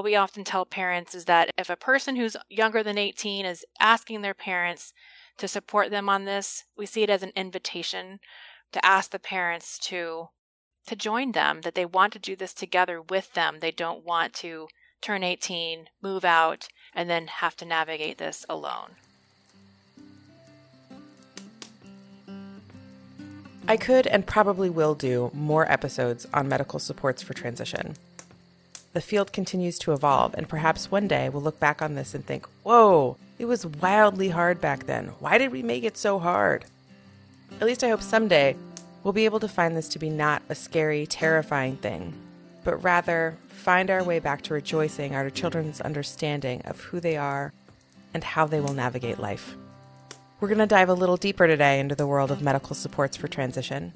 what we often tell parents is that if a person who's younger than 18 is asking their parents to support them on this, we see it as an invitation to ask the parents to to join them that they want to do this together with them. They don't want to turn 18, move out and then have to navigate this alone. I could and probably will do more episodes on medical supports for transition. The field continues to evolve, and perhaps one day we'll look back on this and think, whoa, it was wildly hard back then. Why did we make it so hard? At least I hope someday we'll be able to find this to be not a scary, terrifying thing, but rather find our way back to rejoicing our children's understanding of who they are and how they will navigate life. We're going to dive a little deeper today into the world of medical supports for transition.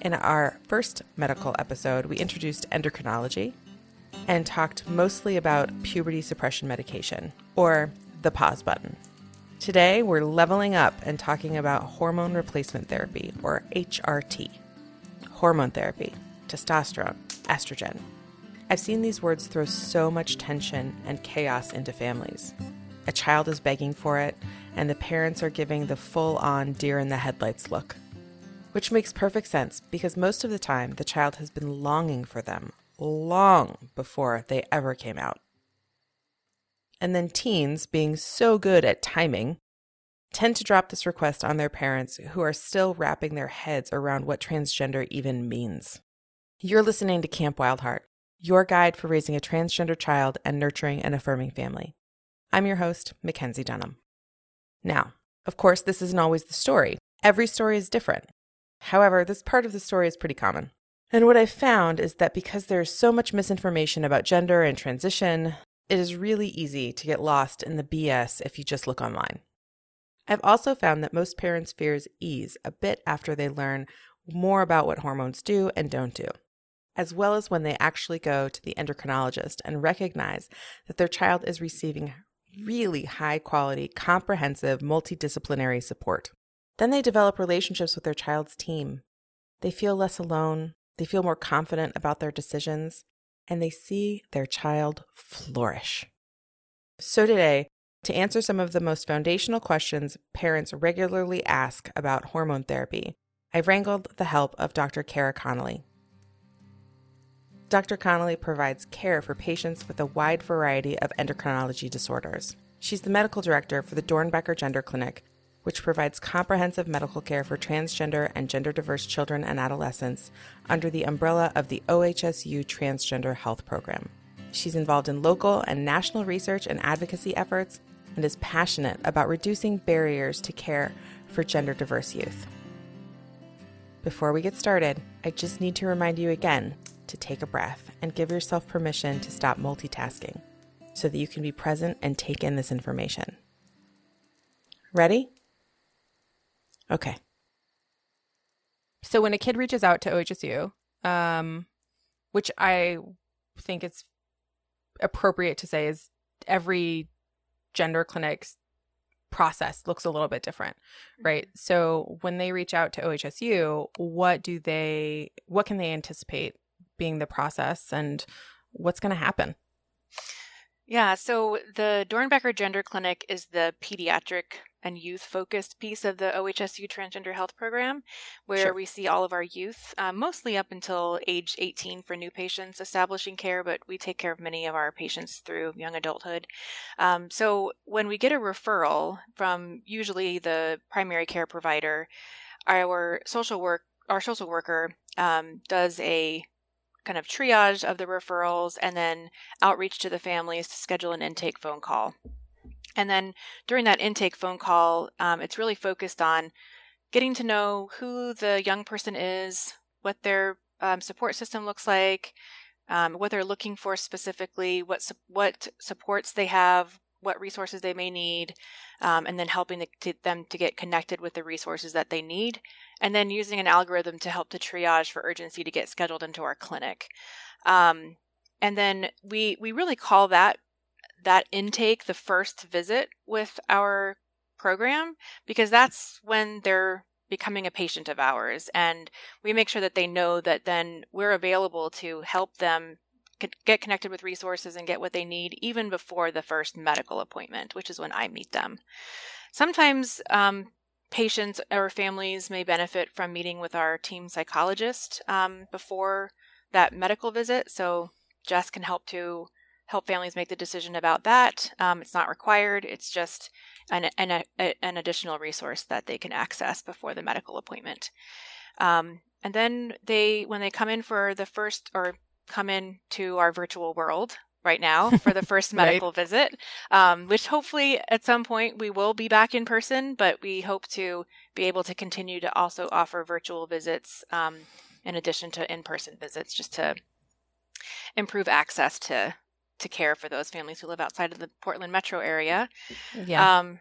In our first medical episode, we introduced endocrinology and talked mostly about puberty suppression medication, or the pause button. Today, we're leveling up and talking about hormone replacement therapy, or HRT. Hormone therapy, testosterone, estrogen. I've seen these words throw so much tension and chaos into families. A child is begging for it, and the parents are giving the full on deer in the headlights look. Which makes perfect sense because most of the time the child has been longing for them long before they ever came out. And then teens, being so good at timing, tend to drop this request on their parents who are still wrapping their heads around what transgender even means. You're listening to Camp Wildheart, your guide for raising a transgender child and nurturing an affirming family. I'm your host, Mackenzie Dunham. Now, of course, this isn't always the story. Every story is different. However, this part of the story is pretty common. And what I've found is that because there's so much misinformation about gender and transition, it is really easy to get lost in the BS if you just look online. I've also found that most parents' fears ease a bit after they learn more about what hormones do and don't do, as well as when they actually go to the endocrinologist and recognize that their child is receiving really high quality, comprehensive, multidisciplinary support. Then they develop relationships with their child's team. They feel less alone, they feel more confident about their decisions, and they see their child flourish. So, today, to answer some of the most foundational questions parents regularly ask about hormone therapy, I've wrangled the help of Dr. Kara Connelly. Dr. Connelly provides care for patients with a wide variety of endocrinology disorders. She's the medical director for the Doernbecher Gender Clinic, which provides comprehensive medical care for transgender and gender diverse children and adolescents under the umbrella of the OHSU Transgender Health Program. She's involved in local and national research and advocacy efforts and is passionate about reducing barriers to care for gender diverse youth. Before we get started, I just need to remind you again to take a breath and give yourself permission to stop multitasking so that you can be present and take in this information. Ready? Okay. So when a kid reaches out to OHSU, um, which I think it's appropriate to say is every gender clinic's process looks a little bit different, right? So when they reach out to OHSU, what do they what can they anticipate being the process and what's going to happen? Yeah, so the Doernbecher Gender Clinic is the pediatric and youth focused piece of the OHSU Transgender Health Program, where sure. we see all of our youth, um, mostly up until age 18 for new patients establishing care, but we take care of many of our patients through young adulthood. Um, so when we get a referral from usually the primary care provider, our social work our social worker um, does a kind of triage of the referrals and then outreach to the families to schedule an intake phone call. And then during that intake phone call, um, it's really focused on getting to know who the young person is, what their um, support system looks like, um, what they're looking for specifically, what su- what supports they have, what resources they may need, um, and then helping the, to, them to get connected with the resources that they need, and then using an algorithm to help to triage for urgency to get scheduled into our clinic. Um, and then we we really call that that intake the first visit with our program because that's when they're becoming a patient of ours and we make sure that they know that then we're available to help them get connected with resources and get what they need even before the first medical appointment, which is when I meet them. Sometimes um, patients or families may benefit from meeting with our team psychologist um, before that medical visit. So Jess can help to help families make the decision about that. Um, it's not required. It's just an, an, a, an additional resource that they can access before the medical appointment. Um, and then they, when they come in for the first or come in to our virtual world right now for the first medical right. visit, um, which hopefully at some point we will be back in person, but we hope to be able to continue to also offer virtual visits um, in addition to in person visits just to improve access to to care for those families who live outside of the Portland metro area. Yeah. Um,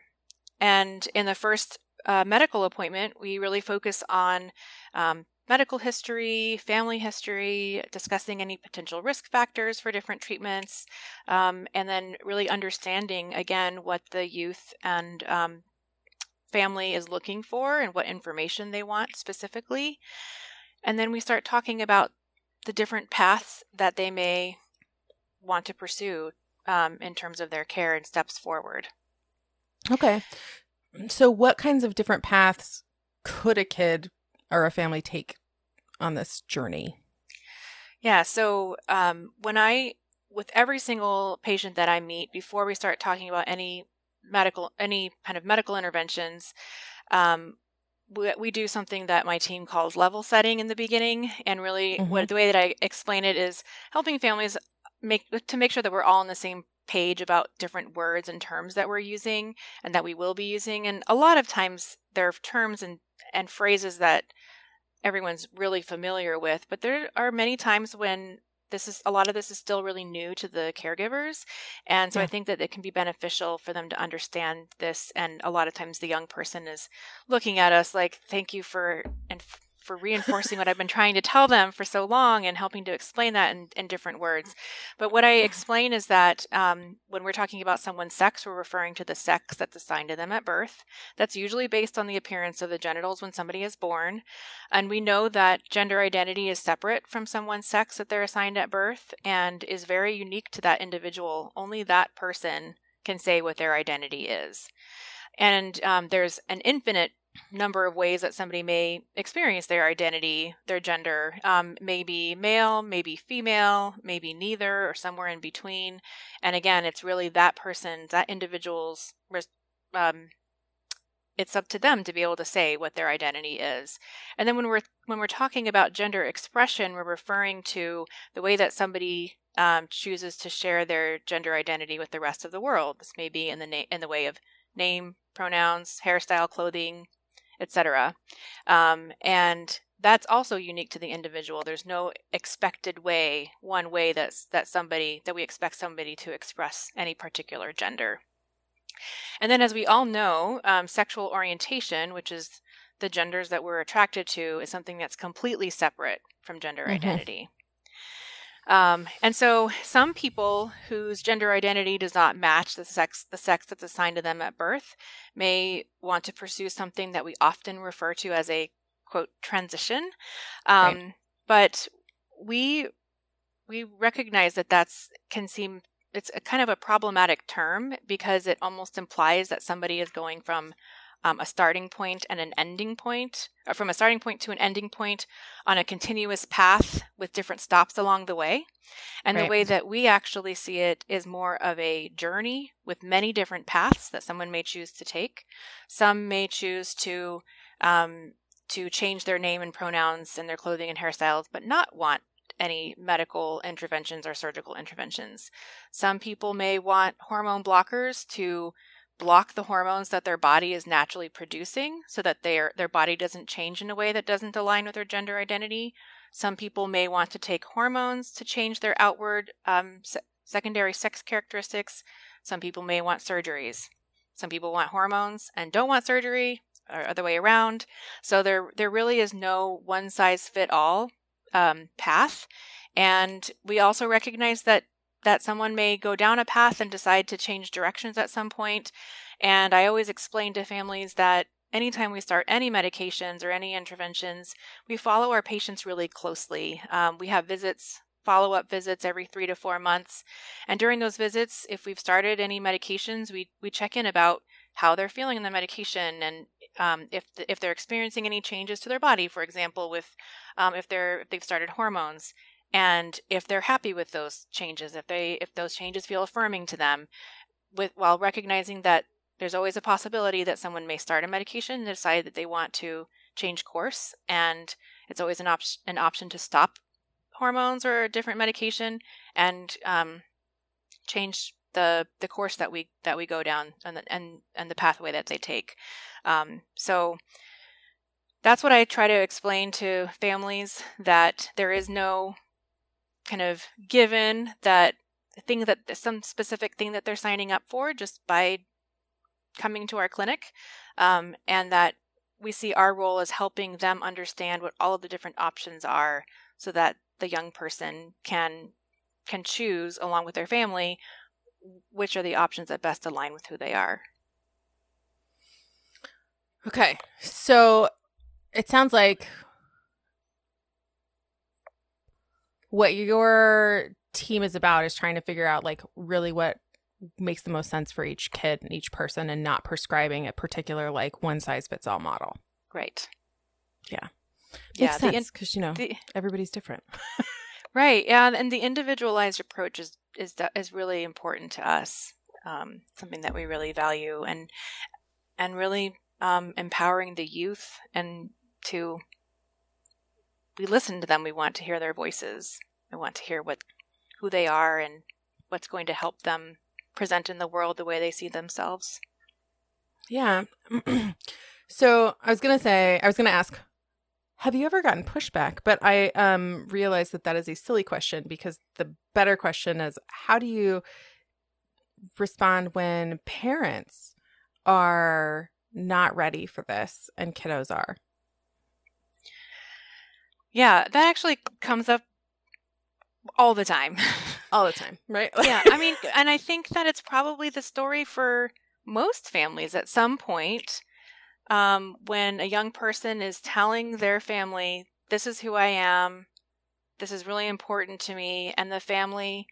and in the first uh, medical appointment, we really focus on um, medical history, family history, discussing any potential risk factors for different treatments, um, and then really understanding again what the youth and um, family is looking for and what information they want specifically. And then we start talking about the different paths that they may want to pursue um, in terms of their care and steps forward. Okay. So, what kinds of different paths could a kid or a family take on this journey? Yeah. So um, when I, with every single patient that I meet, before we start talking about any medical, any kind of medical interventions, um, we, we, do something that my team calls level setting in the beginning. And really, mm-hmm. what the way that I explain it is helping families make to make sure that we're all on the same page about different words and terms that we're using and that we will be using. And a lot of times there are terms and, and phrases that everyone's really familiar with, but there are many times when this is a lot of this is still really new to the caregivers and so yeah. i think that it can be beneficial for them to understand this and a lot of times the young person is looking at us like thank you for and for reinforcing what I've been trying to tell them for so long and helping to explain that in, in different words. But what I explain is that um, when we're talking about someone's sex, we're referring to the sex that's assigned to them at birth. That's usually based on the appearance of the genitals when somebody is born. And we know that gender identity is separate from someone's sex that they're assigned at birth and is very unique to that individual. Only that person can say what their identity is. And um, there's an infinite number of ways that somebody may experience their identity, their gender. Um, maybe male, maybe female, maybe neither, or somewhere in between. And again, it's really that person, that individual's. Um, it's up to them to be able to say what their identity is. And then when we're when we're talking about gender expression, we're referring to the way that somebody um, chooses to share their gender identity with the rest of the world. This may be in the na- in the way of name, pronouns, hairstyle, clothing, etc. Um, and that's also unique to the individual. There's no expected way, one way that's that somebody that we expect somebody to express any particular gender. And then, as we all know, um, sexual orientation, which is the genders that we're attracted to, is something that's completely separate from gender mm-hmm. identity. Um, and so some people whose gender identity does not match the sex the sex that's assigned to them at birth may want to pursue something that we often refer to as a quote transition. Um, right. But we we recognize that that's can seem it's a kind of a problematic term because it almost implies that somebody is going from um, a starting point and an ending point, or from a starting point to an ending point on a continuous path with different stops along the way. And right. the way that we actually see it is more of a journey with many different paths that someone may choose to take. Some may choose to um, to change their name and pronouns and their clothing and hairstyles, but not want any medical interventions or surgical interventions. Some people may want hormone blockers to block the hormones that their body is naturally producing so that their their body doesn't change in a way that doesn't align with their gender identity. Some people may want to take hormones to change their outward um, se- secondary sex characteristics. Some people may want surgeries. Some people want hormones and don't want surgery, or other way around. So there there really is no one size fit all um, path. And we also recognize that that someone may go down a path and decide to change directions at some point. And I always explain to families that anytime we start any medications or any interventions, we follow our patients really closely. Um, we have visits follow up visits every three to four months. And during those visits, if we've started any medications, we, we check in about how they're feeling in the medication and um, if if they're experiencing any changes to their body, for example, with um, if they're if they've started hormones, and if they're happy with those changes, if they if those changes feel affirming to them, with while recognizing that there's always a possibility that someone may start a medication and decide that they want to change course, and it's always an option an option to stop hormones or a different medication and um, change the the course that we that we go down and the, and and the pathway that they take. Um, so that's what I try to explain to families that there is no kind of given that thing that some specific thing that they're signing up for just by coming to our clinic, um, and that we see our role as helping them understand what all of the different options are, so that the young person can can choose along with their family which are the options that best align with who they are. Okay. So it sounds like what your team is about is trying to figure out like really what makes the most sense for each kid and each person and not prescribing a particular like one size fits all model. Right. Yeah. Makes yeah, sense because you know the, everybody's different. right. Yeah, and the individualized approach is is is really important to us. Um, something that we really value, and and really um, empowering the youth and to we listen to them. We want to hear their voices. We want to hear what who they are and what's going to help them present in the world the way they see themselves. Yeah. so I was gonna say I was gonna ask have you ever gotten pushback? But I um, realized that that is a silly question because the better question is how do you respond when parents are not ready for this and kiddos are? Yeah, that actually comes up all the time. all the time, right? yeah, I mean, and I think that it's probably the story for most families at some point um, when a young person is telling their family, This is who I am, this is really important to me, and the family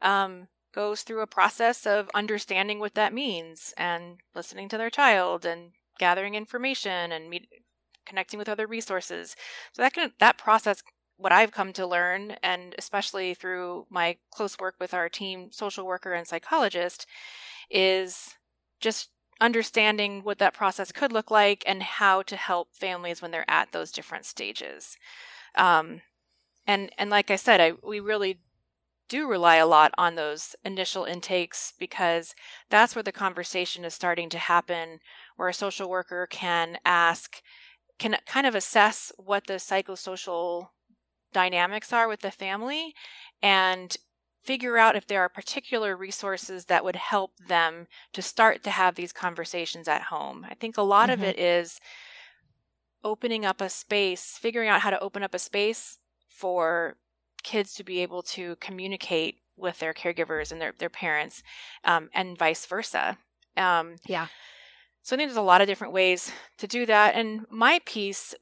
um, goes through a process of understanding what that means and listening to their child and gathering information and meet, connecting with other resources. So that can, that process what I've come to learn, and especially through my close work with our team, social worker and psychologist, is just understanding what that process could look like and how to help families when they're at those different stages. Um, and and like I said, I we really do rely a lot on those initial intakes because that's where the conversation is starting to happen, where a social worker can ask, can kind of assess what the psychosocial dynamics are with the family and figure out if there are particular resources that would help them to start to have these conversations at home. I think a lot mm-hmm. of it is opening up a space, figuring out how to open up a space for kids to be able to communicate with their caregivers and their, their parents um, and vice versa. Um, yeah. So I think there's a lot of different ways to do that. And my piece,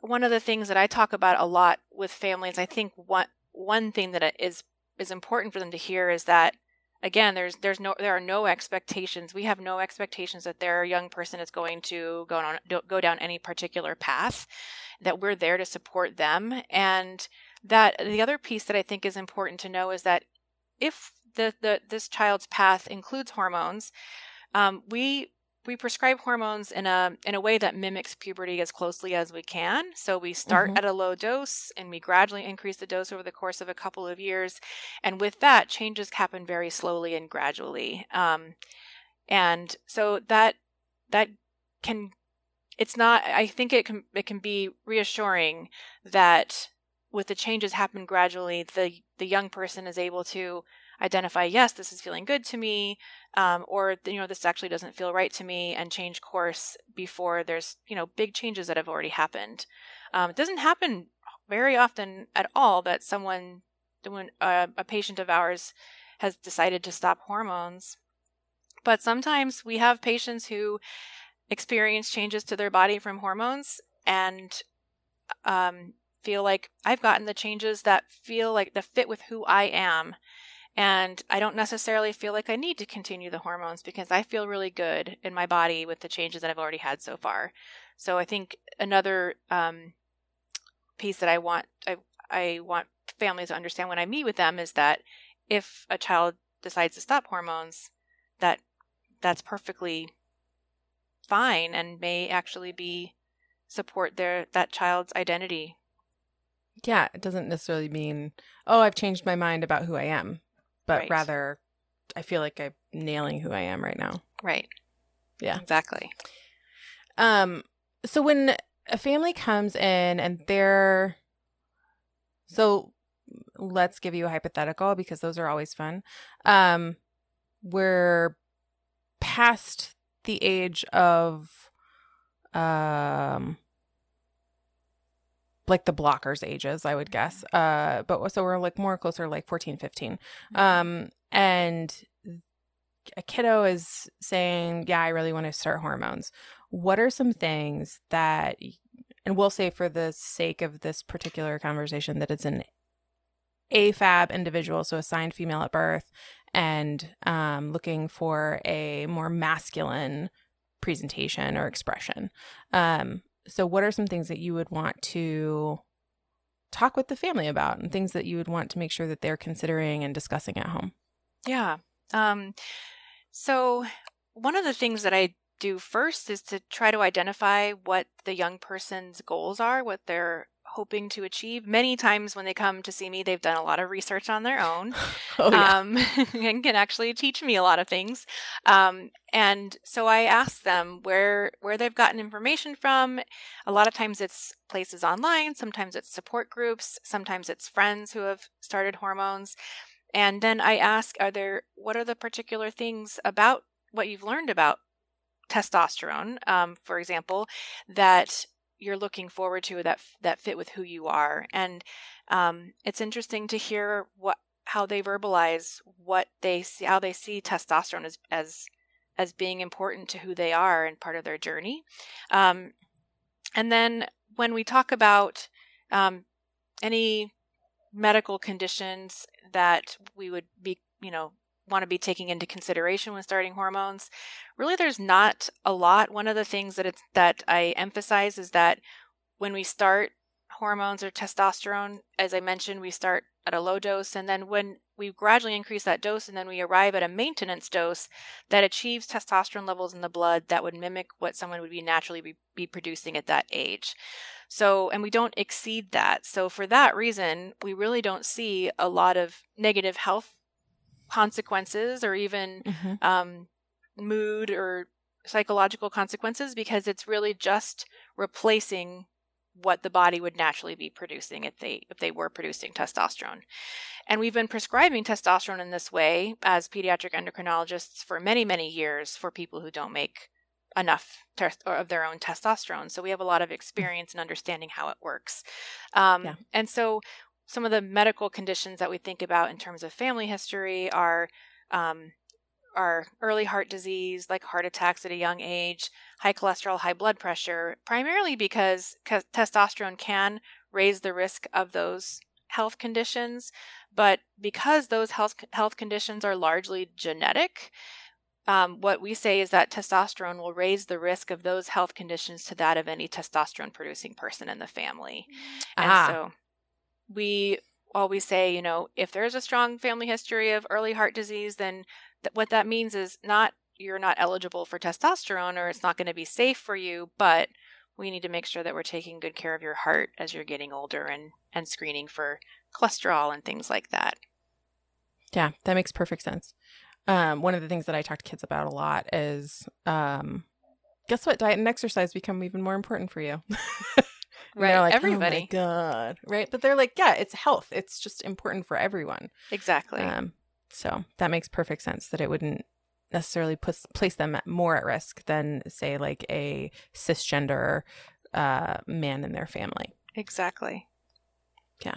one of the things that I talk about a lot with families, I think one one thing that is is important for them to hear is that again there's there's no there are no expectations we have no expectations that their young person is going to go on go down any particular path that we're there to support them and that the other piece that i think is important to know is that if the, the this child's path includes hormones um, we we prescribe hormones in a in a way that mimics puberty as closely as we can. So we start mm-hmm. at a low dose and we gradually increase the dose over the course of a couple of years, and with that, changes happen very slowly and gradually. Um, and so that that can it's not. I think it can it can be reassuring that with the changes happen gradually, the the young person is able to identify yes this is feeling good to me um, or you know this actually doesn't feel right to me and change course before there's you know big changes that have already happened um, it doesn't happen very often at all that someone when uh, a patient of ours has decided to stop hormones but sometimes we have patients who experience changes to their body from hormones and um, feel like I've gotten the changes that feel like the fit with who I am. And I don't necessarily feel like I need to continue the hormones because I feel really good in my body with the changes that I've already had so far. So I think another um, piece that I want I I want families to understand when I meet with them is that if a child decides to stop hormones, that that's perfectly fine and may actually be support their that child's identity. Yeah, it doesn't necessarily mean, oh, I've changed my mind about who I am, but Right. rather I feel like I'm nailing who I am right now. Right. Yeah. Exactly. Um so when a family comes in and they're so let's give you a hypothetical because those are always fun. Um we're past the age of um like the blockers ages i would guess. Uh but so we're like more closer like 14 15 um and a kiddo is saying yeah i really want to start hormones. What are some things that and we'll say for the sake of this particular conversation that it's an afab individual so assigned female at birth and um, looking for a more masculine presentation or expression. Um, so what are some things that you would want to talk with the family about and things that you would want to make sure that they're considering and discussing at home Yeah. Um, so, one of the things that I do first is to try to identify what the young person's goals are, what they're hoping to achieve. Many times when they come to see me, they've done a lot of research on their own. oh yeah um, and can actually teach me a lot of things. Um, and so I ask them where where they've gotten information from. A lot of times it's places online. Sometimes it's support groups. Sometimes it's friends who have started hormones. And then I ask, are there what are the particular things about what you've learned about testosterone, um, for example, that you're looking forward to that that fit with who you are. And um, it's interesting to hear what how they verbalize what they see how they see testosterone as as as being important to who they are and part of their journey. Um, and then when we talk about um, any medical conditions that we would be you know want to be taking into consideration when starting hormones. Really there's not a lot. One of the things that it's that i emphasize is that when we start hormones or testosterone as i mentioned we start at a low dose and then when we gradually increase that dose and then we arrive at a maintenance dose that achieves testosterone levels in the blood that would mimic what someone would be naturally be, be producing at that age. So and we don't exceed that. So for that reason we really don't see a lot of negative health consequences or even Mhm. um, mood or psychological consequences because it's really just replacing what the body would naturally be producing if they if they were producing testosterone. And we've been prescribing testosterone in this way as pediatric endocrinologists for many many years for people who don't make enough or of their own testosterone. So we have a lot of experience in understanding how it works. Um, Yeah. And so some of the medical conditions that we think about in terms of family history are um, are early heart disease, like heart attacks at a young age, high cholesterol, high blood pressure, primarily because ca- testosterone can raise the risk of those health conditions. But because those health health conditions are largely genetic, um, what we say is that testosterone will raise the risk of those health conditions to that of any testosterone producing person in the family. And Ah. so we always say, you know, if there's a strong family history of early heart disease, then th- what that means is not you're not eligible for testosterone or it's not going to be safe for you, but we need to make sure that we're taking good care of your heart as you're getting older and and screening for cholesterol and things like that. Yeah, that makes perfect sense. Um, one of the things that I talk to kids about a lot is um, guess what? Diet and exercise become even more important for you. Right, like, everybody. Oh my God. Right. But they're like, yeah, it's health. It's just important for everyone. Exactly. Um, so that makes perfect sense that it wouldn't necessarily put, place them at- more at risk than, say, like a cisgender uh, man in their family. exactly. Yeah.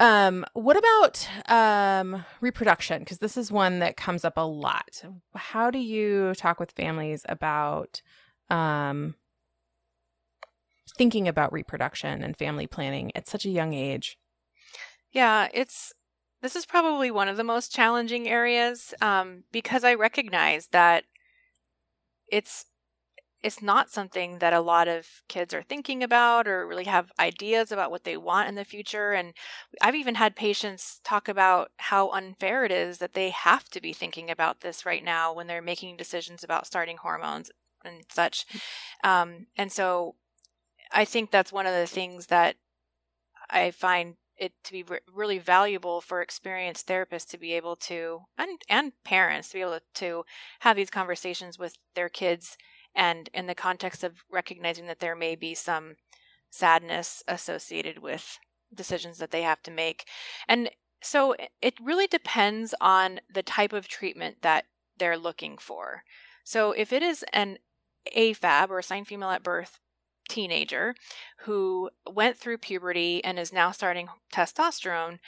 Um, what about um, reproduction? Because this is one that comes up a lot. How do you talk with families about um, thinking about reproduction and family planning at such a young age? Yeah, it's this is probably one of the most challenging areas um, because I recognize that it's it's not something that a lot of kids are thinking about or really have ideas about what they want in the future. And I've even had patients talk about how unfair it is that they have to be thinking about this right now when they're making decisions about starting hormones and such. Um, and so I think that's one of the things that I find it to be re- really valuable for experienced therapists to be able to and and parents to be able to have these conversations with their kids and in the context of recognizing that there may be some sadness associated with decisions that they have to make. And so it really depends on the type of treatment that they're looking for. So if it is an afab or assigned female at birth teenager who went through puberty and is now starting testosterone,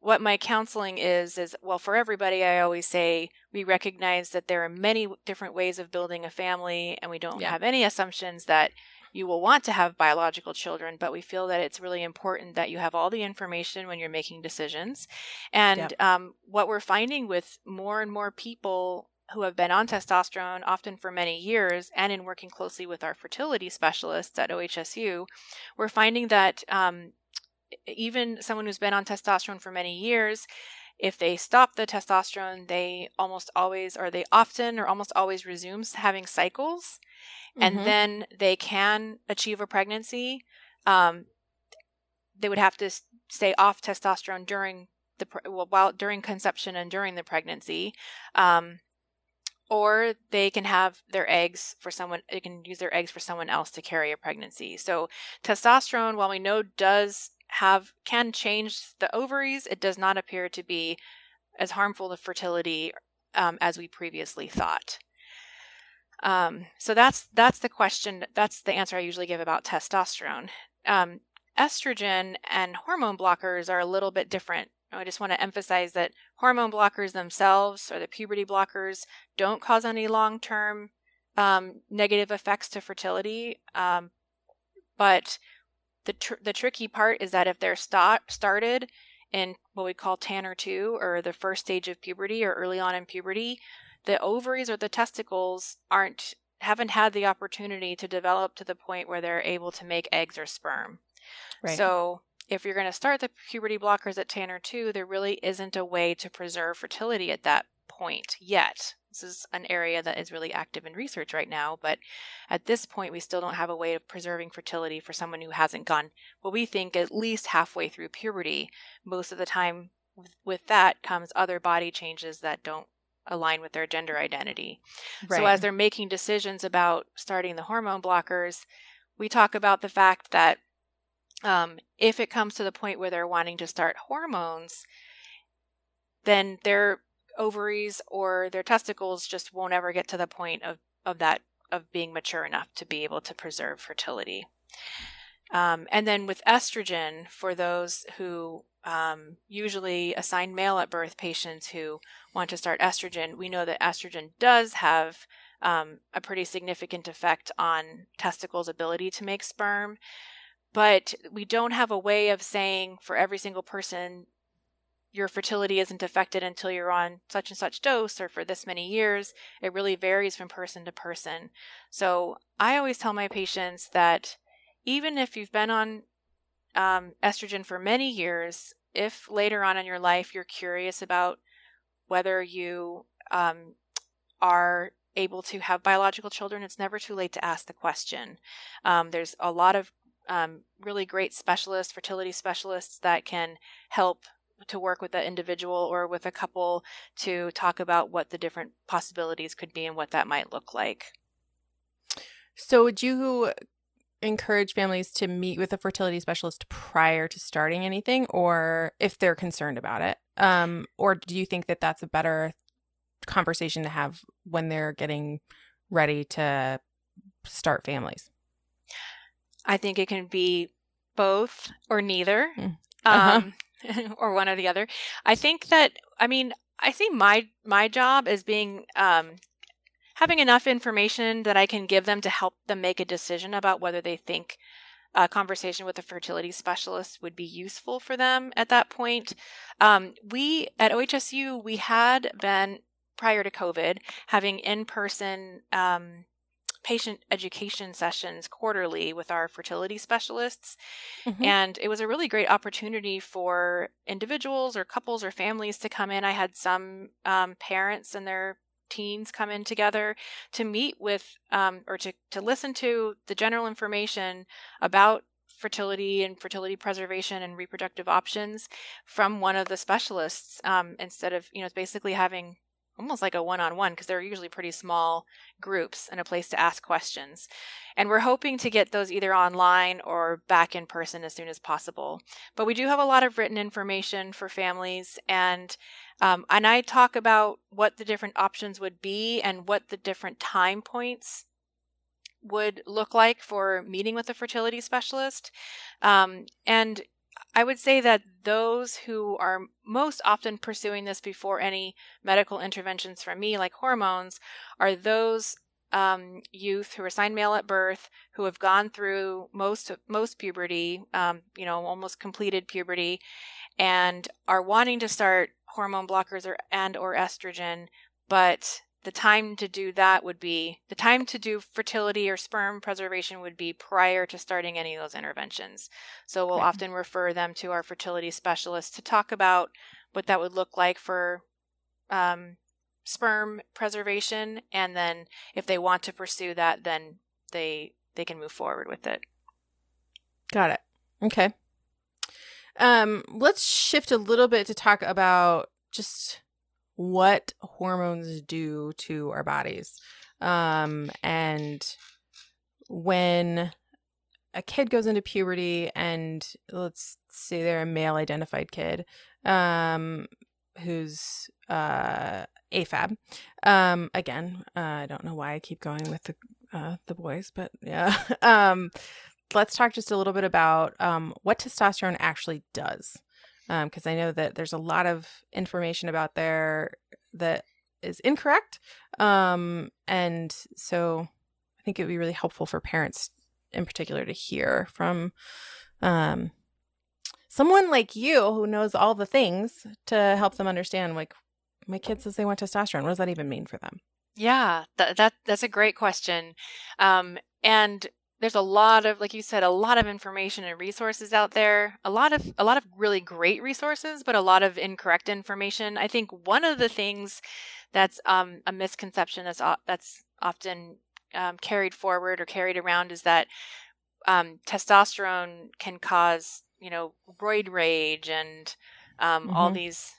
what my counseling is is well for everybody i always say we recognize that there are many different ways of building a family and we don't yeah. have any assumptions that you will want to have biological children but we feel that it's really important that you have all the information when you're making decisions and um, what we're finding with more and more people who have been on testosterone often for many years and in working closely with our fertility specialists at OHSU, we're finding that um, even someone who's been on testosterone for many years, if they stop the testosterone, they almost always, or they often or almost always resumes having cycles, mm-hmm. and then they can achieve a pregnancy. Um, they would have to stay off testosterone during the well, while during conception and during the pregnancy. Um, or they can have their eggs for someone they can use their eggs for someone else to carry a pregnancy. So testosterone while we know does have can change the ovaries it does not appear to be as harmful to fertility um, as we previously thought. Um, so that's that's the question that's the answer i usually give about testosterone. Um, estrogen and hormone blockers are a little bit different I just want to emphasize that hormone blockers themselves or the puberty blockers don't cause any long term um, negative effects to fertility. Um, but the, tr- the tricky part is that if they're st- started in what we call Tanner 2 or the first stage of puberty or early on in puberty, the ovaries or the testicles aren't haven't had the opportunity to develop to the point where they're able to make eggs or sperm. Right. So if you're going to start the puberty blockers at Tanner 2, there really isn't a way to preserve fertility at that point yet. This is an area that is really active in research right now, but at this point, we still don't have a way of preserving fertility for someone who hasn't gone what we think at least halfway through puberty. Most of the time, with that comes other body changes that don't align with their gender identity. Right. So, as they're making decisions about starting the hormone blockers, we talk about the fact that um, if it comes to the point where they're wanting to start hormones, then their ovaries or their testicles just won't ever get to the point of, of that of being mature enough to be able to preserve fertility. Um, and then with estrogen, for those who um, usually assign male at birth patients who want to start estrogen, we know that estrogen does have um, a pretty significant effect on testicles' ability to make sperm but we don't have a way of saying for every single person your fertility isn't affected until you're on such and such dose or for this many years. It really varies from person to person. So I always tell my patients that even if you've been on um, estrogen for many years, if later on in your life you're curious about whether you um, are able to have biological children, it's never too late to ask the question. Um, there's a lot of um, really great specialists, fertility specialists that can help to work with that individual or with a couple to talk about what the different possibilities could be and what that might look like. So, would you encourage families to meet with a fertility specialist prior to starting anything, or if they're concerned about it? Um, or do you think that that's a better conversation to have when they're getting ready to start families? I think it can be both or neither, mm. uh-huh. um, or one or the other. I think that I mean I see my my job as being um, having enough information that I can give them to help them make a decision about whether they think a conversation with a fertility specialist would be useful for them at that point. Um, we at OHSU, we had been prior to COVID having in person um, patient education sessions quarterly with our fertility specialists. Mm-hmm. And it was a really great opportunity for individuals or couples or families to come in. I had some um, parents and their teens come in together to meet with um, or to, to listen to the general information about fertility and fertility preservation and reproductive options from one of the specialists um, instead of you know basically having almost like a one-on-one because they're usually pretty small groups and a place to ask questions. And we're hoping to get those either online or back in person as soon as possible. But we do have a lot of written information for families and um, and i talk about what the different options would be and what the different time points would look like for meeting with a fertility specialist. Um, and I would say that those who are most often pursuing this before any medical interventions from me, like hormones, are those um, youth who are assigned male at birth, who have gone through most most puberty, um, you know, almost completed puberty, and are wanting to start hormone blockers or and or estrogen, but the time to do that would be the time to do fertility or sperm preservation would be prior to starting any of those interventions. So we'll right. often refer them to our fertility specialist to talk about what that would look like for um, sperm preservation, and then if they want to pursue that, then they they can move forward with it. Got it. Okay. Um, let's shift a little bit to talk about just what hormones do to our bodies. Um, and when a kid goes into puberty and let's say they're a male identified kid um, who's uh, AFAB. Um, again, uh, I don't know why I keep going with the uh, the boys, but yeah. um, let's talk just a little bit about um, what testosterone actually does because um, I know that there's a lot of information about there that is incorrect. Um, and so I think it would be really helpful for parents in particular to hear from um, someone like you who knows all the things to help them understand like my kid says they want testosterone. What does that even mean for them? Yeah, that, that that's a great question. Um, and there's a lot of like you said a lot of information and resources out there a lot of a lot of really great resources but a lot of incorrect information i think one of the things that's um, a misconception that's that's often um, carried forward or carried around is that um, testosterone can cause you know roid rage and um, mm-hmm. all these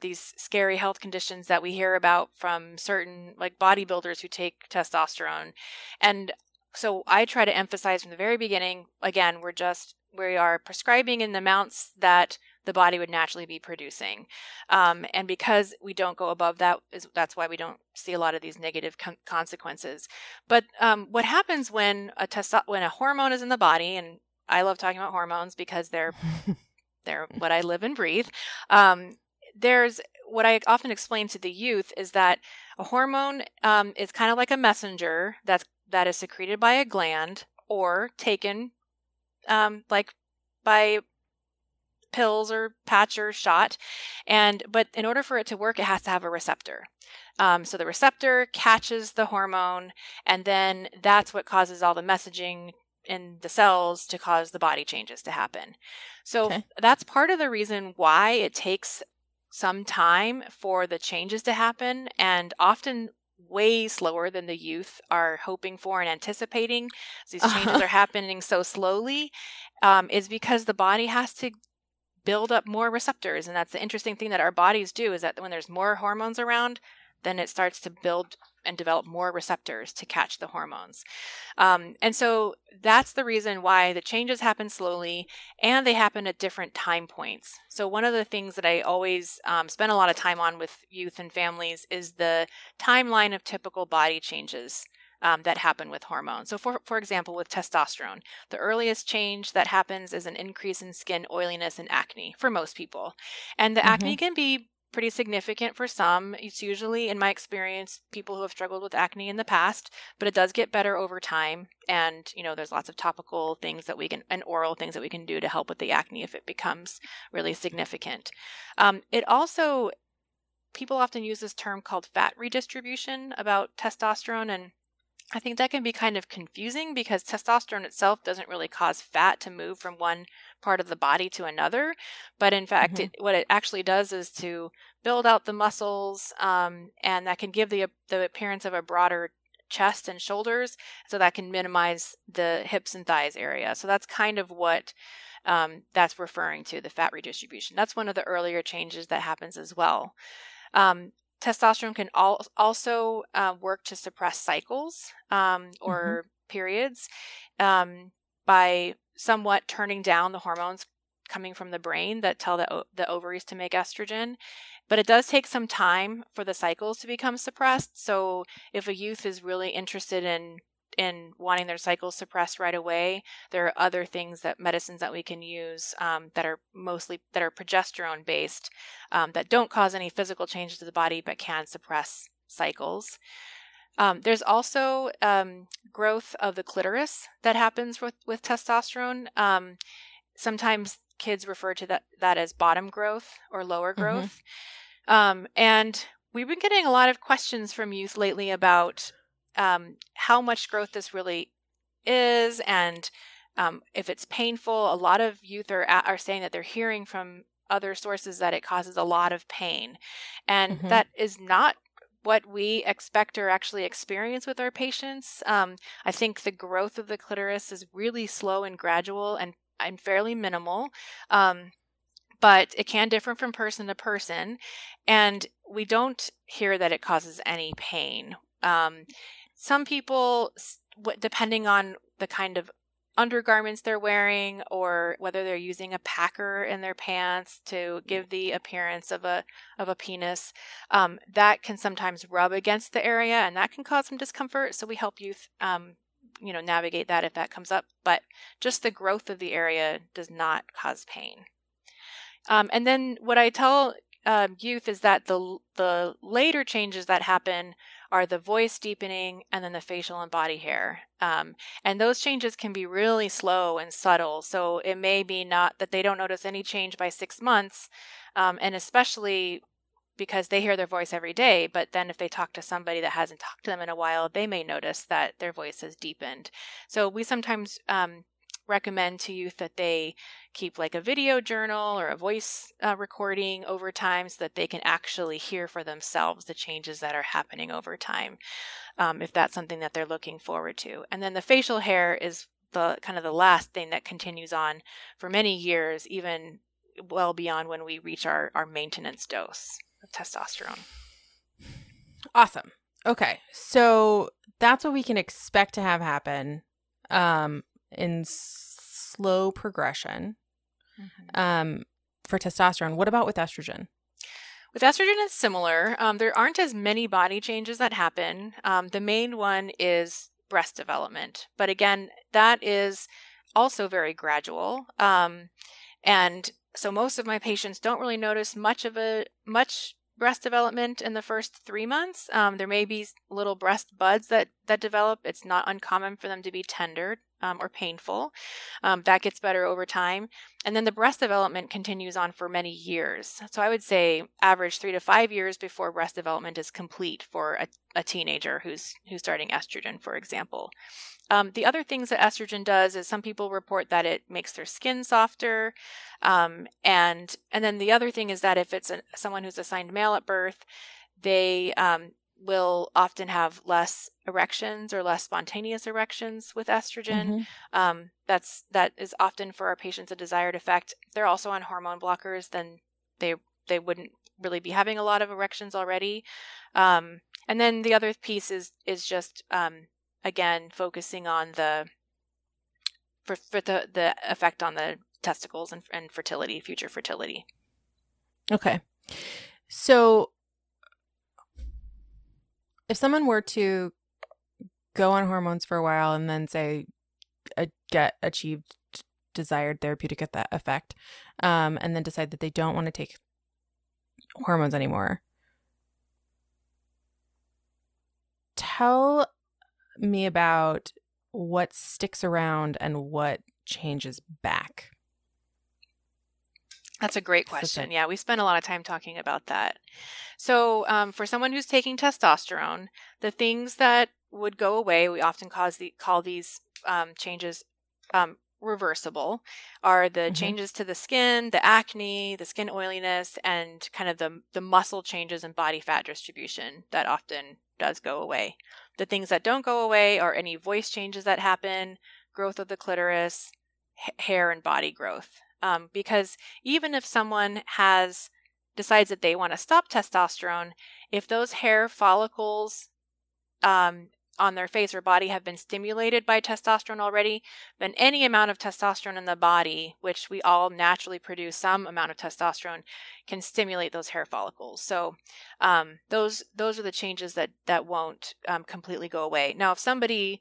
these scary health conditions that we hear about from certain like bodybuilders who take testosterone and so I try to emphasize from the very beginning again, we're just, we are prescribing in the amounts that the body would naturally be producing. Um, and because we don't go above that, is, that's why we don't see a lot of these negative con- consequences. But um, what happens when a testo- when a hormone is in the body, and I love talking about hormones because they're they're what I live and breathe. Um, there's what I often explain to the youth is that a hormone um, is kind of like a messenger that's that is secreted by a gland or taken um, like by pills or patch or shot and but in order for it to work it has to have a receptor um, so the receptor catches the hormone and then that's what causes all the messaging in the cells to cause the body changes to happen so okay. that's part of the reason why it takes some time for the changes to happen and often way slower than the youth are hoping for and anticipating. These changes uh-huh. are happening so slowly, um, is because the body has to build up more receptors, and that's the interesting thing that our bodies do. Is that when there's more hormones around, then it starts to build and develop more receptors to catch the hormones. Um, and so that's the reason why the changes happen slowly and they happen at different time points. So, one of the things that I always um, spend a lot of time on with youth and families is the timeline of typical body changes. Um, that happen with hormones. So, for, for example, with testosterone, the earliest change that happens is an increase in skin oiliness and acne for most people. And the mm-hmm. acne can be pretty significant for some. It's usually, in my experience, people who have struggled with acne in the past, but it does get better over time. And, you know, there's lots of topical things that we can, and oral things that we can do to help with the acne if it becomes really significant. Um, it also, people often use this term called fat redistribution about testosterone and I think that can be kind of confusing because testosterone itself doesn't really cause fat to move from one part of the body to another. But in fact, mm-hmm. it, what it actually does is to build out the muscles, um, and that can give the the appearance of a broader chest and shoulders, so that can minimize the hips and thighs area. So that's kind of what um, that's referring to the fat redistribution. That's one of the earlier changes that happens as well. Um, testosterone can al- also uh, work to suppress cycles um, or mm-hmm. periods um, by somewhat turning down the hormones coming from the brain that tell the, the ovaries to make estrogen. But it does take some time for the cycles to become suppressed. So if a youth is really interested in in wanting their cycles suppressed right away, there are other things that medicines that we can use um, that are mostly that are progesterone based um, that don't cause any physical changes to the body but can suppress cycles. Um, there's also um, growth of the clitoris that happens with, with testosterone. Um, sometimes kids refer to that, that as bottom growth or lower mm-hmm. growth. Mm-hmm. and we've been getting a lot of questions from youth lately about um, how much growth this really is and um, if it's painful. A lot of youth are, are saying that they're hearing from other sources that it causes a lot of pain. And mm-hmm. that is not what we expect or actually experience with our patients. Um, I think the growth of the clitoris is really slow and gradual and, and fairly minimal. Um, but it can differ from person to person. And we don't hear that it causes any pain. Um, some people, depending on the kind of undergarments they're wearing or whether they're using a packer in their pants to give the appearance of a of a penis um, that can sometimes rub against the area and that can cause some discomfort. So we help youth um, you know navigate that if that comes up but just the growth of the area does not cause pain. Um, and then what i tell um, youth is that the the later changes that happen are the voice deepening and then the facial and body hair. Um, and those changes can be really slow and subtle. So it may be not that they don't notice any change by six months, um, and especially because they hear their voice every day. But then if they talk to somebody that hasn't talked to them in a while, they may notice that their voice has deepened. So we sometimes um, recommend to youth that they keep like a video journal or a voice uh, recording over time so that they can actually hear for themselves the changes that are happening over time um, if that's something that they're looking forward to. And then the facial hair is the kind of the last thing that continues on for many years even well beyond when we reach our, our maintenance dose of testosterone. Awesome. Okay. So that's what we can expect to have happen. Um, in slow progression mm-hmm. um, for testosterone. What about with estrogen? With estrogen, it's similar. Um, there aren't as many body changes that happen. Um, the main one is breast development, but again, that is also very gradual. Um, and so most of my patients don't really notice much of a much breast development in the first three months. Um, there may be little breast buds that that develop. It's not uncommon for them to be tender um, or painful. Um, that gets better over time, and then the breast development continues on for many years. So I would say average three to five years before breast development is complete for a, a teenager who's who's starting estrogen, for example. Um, the other things that estrogen does is some people report that it makes their skin softer, um, and and then the other thing is that if it's a, someone who's assigned male at birth, they um, will often have less erections or less spontaneous erections with estrogen. Mm-hmm. Um, that's that is often for our patients a desired effect. If they're also on hormone blockers, then they they wouldn't really be having a lot of erections already. Um, and then the other piece is is just um, again focusing on the for, for the the effect on the testicles and, and fertility future fertility okay so if someone were to go on hormones for a while and then say uh, get achieved desired therapeutic effect um, and then decide that they don't want to take hormones anymore. Tell me about what sticks around and what changes back. That's a great question. Yeah, we spend a lot of time talking about that. So, um, for someone who's taking testosterone, the things that would go away, we often cause the, call these um, changes um, reversible, are the mm-hmm. changes to the skin, the acne, the skin oiliness, and kind of the, the muscle changes and body fat distribution that often does go away. The things that don't go away are any voice changes that happen, growth of the clitoris, h- hair and body growth. Um, because even if someone has decides that they want to stop testosterone, if those hair follicles um, on their face or body have been stimulated by testosterone already, then any amount of testosterone in the body, which we all naturally produce some amount of testosterone, can stimulate those hair follicles. So um, those those are the changes that that won't um, completely go away. Now, if somebody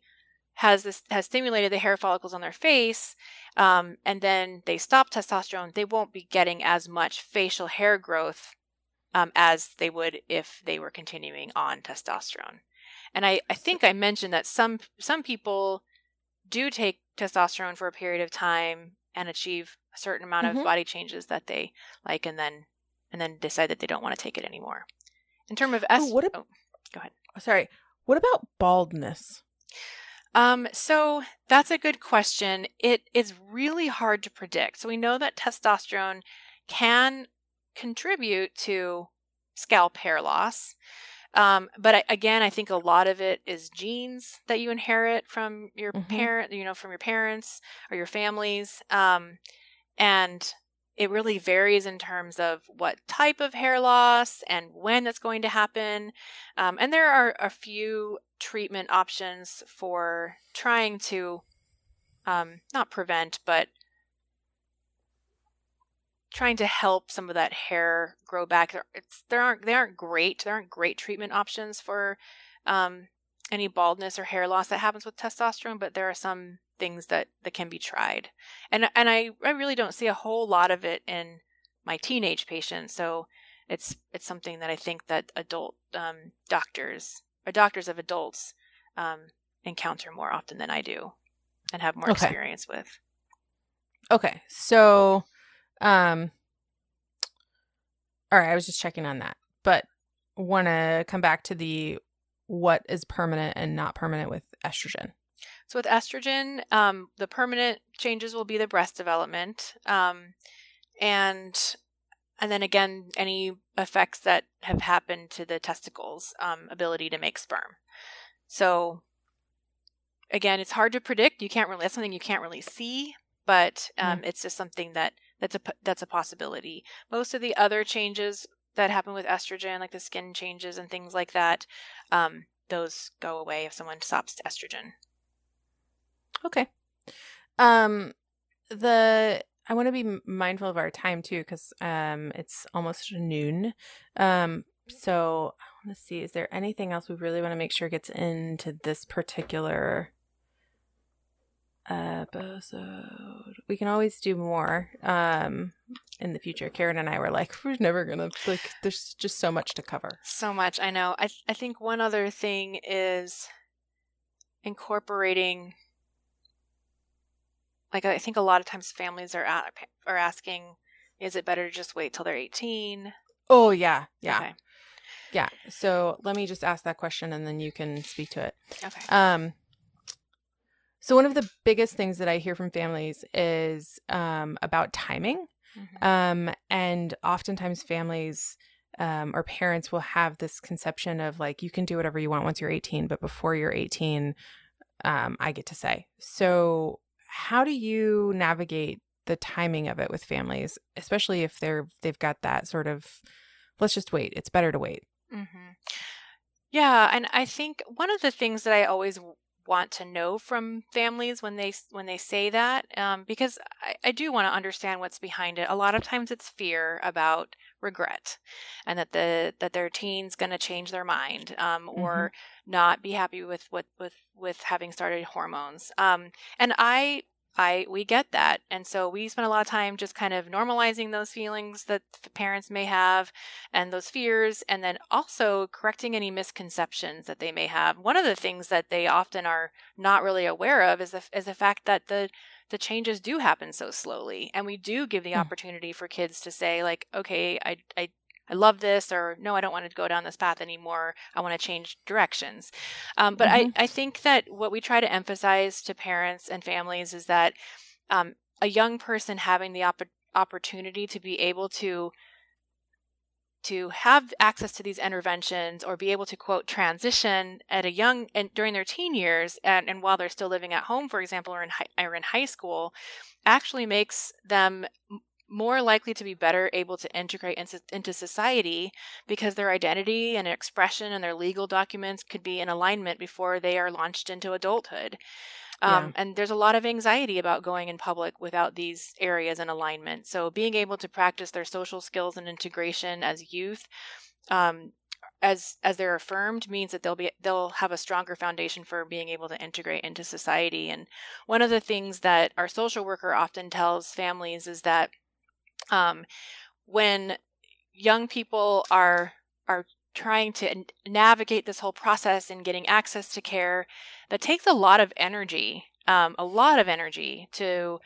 has this has stimulated the hair follicles on their face um, and then they stop testosterone they won't be getting as much facial hair growth um, as they would if they were continuing on testosterone. And I, I think i mentioned that some some people do take testosterone for a period of time and achieve a certain amount mm-hmm. of body changes that they like and then and then decide that they don't want to take it anymore. In terms of est- oh, what oh, go ahead. sorry what about baldness um, so that's a good question. It is really hard to predict. So we know that testosterone can contribute to scalp hair loss. Um, but I, again, I think a lot of it is genes that you inherit from your mm-hmm. parent, you know, from your parents or your families. Um, and it really varies in terms of what type of hair loss and when that's going to happen. Um, and there are a few treatment options for trying to um, not prevent, but trying to help some of that hair grow back. It's there aren't they aren't great. There aren't great treatment options for um, any baldness or hair loss that happens with testosterone, but there are some things that that can be tried. And and I I really don't see a whole lot of it in my teenage patients. So it's it's something that I think that adult um, doctors or doctors of adults um, encounter more often than I do and have more okay. experience with. Okay. So um all right, I was just checking on that. But want to come back to the what is permanent and not permanent with estrogen. So with estrogen, um, the permanent changes will be the breast development, um, and and then again any effects that have happened to the testicles' um, ability to make sperm. So again, it's hard to predict. You can't really that's something you can't really see, but um, mm. it's just something that that's a that's a possibility. Most of the other changes that happen with estrogen, like the skin changes and things like that, um, those go away if someone stops estrogen. Okay. Um, the I want to be mindful of our time too because um it's almost noon. Um, so I want to see is there anything else we really want to make sure gets into this particular episode. We can always do more um in the future. Karen and I were like, we're never gonna like. There's just so much to cover. So much. I know. I th- I think one other thing is incorporating like I think a lot of times families are at, are asking, is it better to just wait till they're 18? Oh yeah, yeah, okay. yeah. So let me just ask that question, and then you can speak to it. Okay. Um. So one of the biggest things that I hear from families is um, about timing, mm-hmm. um, and oftentimes families um, or parents will have this conception of like you can do whatever you want once you're 18, but before you're 18, um, I get to say. So how do you navigate the timing of it with families, especially if they're they've got that sort of let's just wait. It's better to wait. Mm-hmm. Yeah, and I think one of the things that I always want to know from families when they when they say that, um, because I, I do want to understand what's behind it. A lot of times it's fear about regret, and that the that their teen's going to change their mind, um, or mm-hmm. not be happy with what with with having started hormones. Um, and I I we get that. And so we spend a lot of time just kind of normalizing those feelings that parents may have and those fears and then also correcting any misconceptions that they may have. One of the things that they often are not really aware of is the, is the fact that the the changes do happen so slowly and we do give the mm. opportunity for kids to say like okay I I I love this, or no, I don't want to go down this path anymore. I want to change directions. Um, but mm-hmm. I, I think that what we try to emphasize to parents and families is that um, a young person having the op- opportunity to be able to to have access to these interventions or be able to quote transition at a young and during their teen years and, and while they're still living at home for example or in high, or in high school actually makes them more likely to be better able to integrate into, into society because their identity and expression and their legal documents could be in alignment before they are launched into adulthood. Um, yeah. And there's a lot of anxiety about going in public without these areas in alignment. So being able to practice their social skills and integration as youth, um, as as they're affirmed, means that they'll be they'll have a stronger foundation for being able to integrate into society. And one of the things that our social worker often tells families is that um, when young people are are trying to navigate this whole process and getting access to care that takes a lot of energy um, a lot of energy to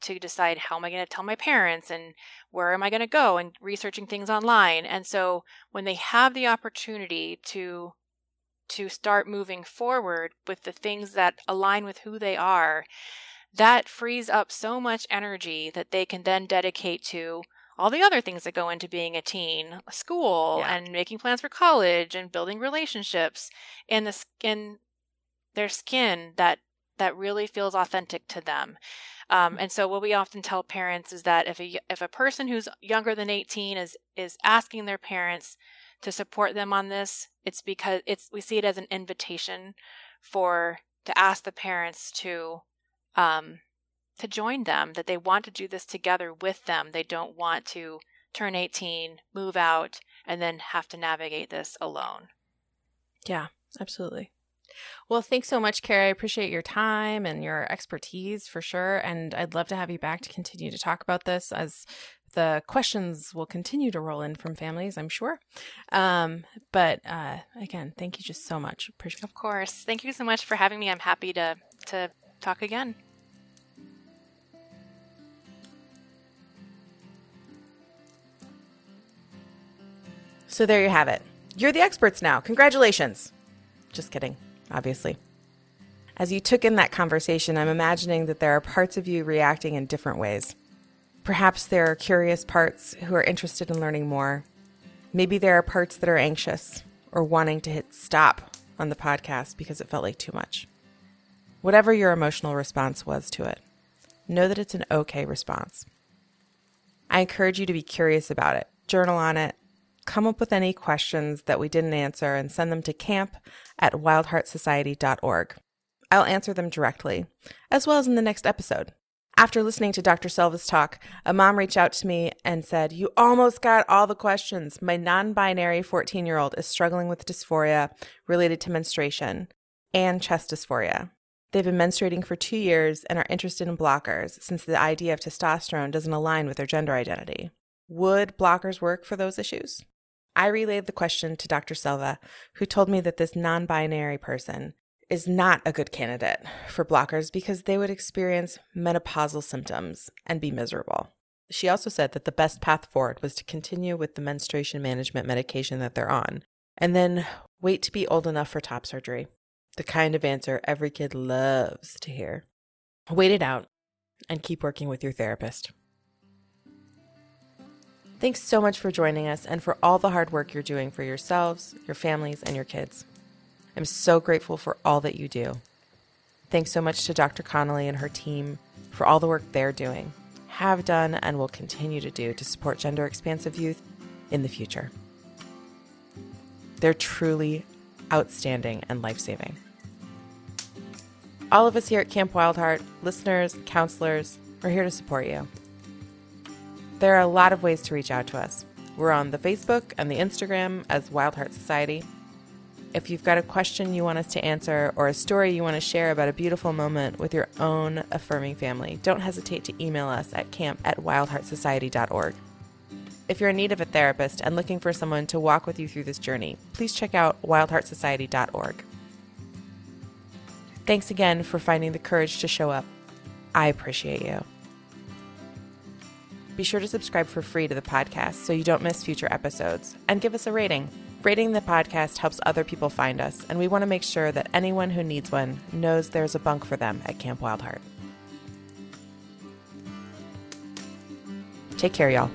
to decide how am i going to tell my parents? And where am i going to go? and researching things online. And so when they have the opportunity to to start moving forward with the things that align with who they are that frees up so much energy that they can then dedicate to all the other things that go into being a teen school yeah. and making plans for college and building relationships in the in their skin that that really feels authentic to them um, and so what we often tell parents is that if a if a person who's younger than 18 is is asking their parents to support them on this it's because it's we see it as an invitation for to ask the parents to um, to join them, that they want to do this together with them. They don't want to turn 18, move out, and then have to navigate this alone. Yeah, absolutely. Well, thanks so much, Carrie. I appreciate your time and your expertise for sure. And I'd love to have you back to continue to talk about this as the questions will continue to roll in from families, I'm sure. Um, but uh, again, thank you just so much. Appreciate. Of course, thank you so much for having me. I'm happy to to talk again. So there you have it. You're the experts now. Congratulations. Just kidding, obviously. As you took in that conversation, I'm imagining that there are parts of you reacting in different ways. Perhaps there are curious parts who are interested in learning more. Maybe there are parts that are anxious or wanting to hit stop on the podcast because it felt like too much. Whatever your emotional response was to it, know that it's an okay response. I encourage you to be curious about it, journal on it, come up with any questions that we didn't answer and send them to camp at wildheartsociety.org. I'll answer them directly, as well as in the next episode. After listening to Dr. Selva's talk, a mom reached out to me and said, You almost got all the questions. My non binary 14 year old is struggling with dysphoria related to menstruation and chest dysphoria. They've been menstruating for two years and are interested in blockers since the idea of testosterone doesn't align with their gender identity. Would blockers work for those issues? I relayed the question to Dr. Silva, who told me that this non binary person is not a good candidate for blockers because they would experience menopausal symptoms and be miserable. She also said that the best path forward was to continue with the menstruation management medication that they're on and then wait to be old enough for top surgery. The kind of answer every kid loves to hear. Wait it out and keep working with your therapist. Thanks so much for joining us and for all the hard work you're doing for yourselves, your families, and your kids. I'm so grateful for all that you do. Thanks so much to Dr. Connelly and her team for all the work they're doing, have done, and will continue to do to support gender expansive youth in the future. They're truly outstanding and life saving. All of us here at Camp Wildheart, listeners, counselors, are here to support you. There are a lot of ways to reach out to us. We're on the Facebook and the Instagram as Wild Heart Society. If you've got a question you want us to answer or a story you want to share about a beautiful moment with your own affirming family, don't hesitate to email us at camp at wildheartsociety.org. If you're in need of a therapist and looking for someone to walk with you through this journey, please check out wildheartsociety.org. Thanks again for finding the courage to show up. I appreciate you. Be sure to subscribe for free to the podcast so you don't miss future episodes and give us a rating. Rating the podcast helps other people find us, and we want to make sure that anyone who needs one knows there's a bunk for them at Camp Wildheart. Take care, y'all.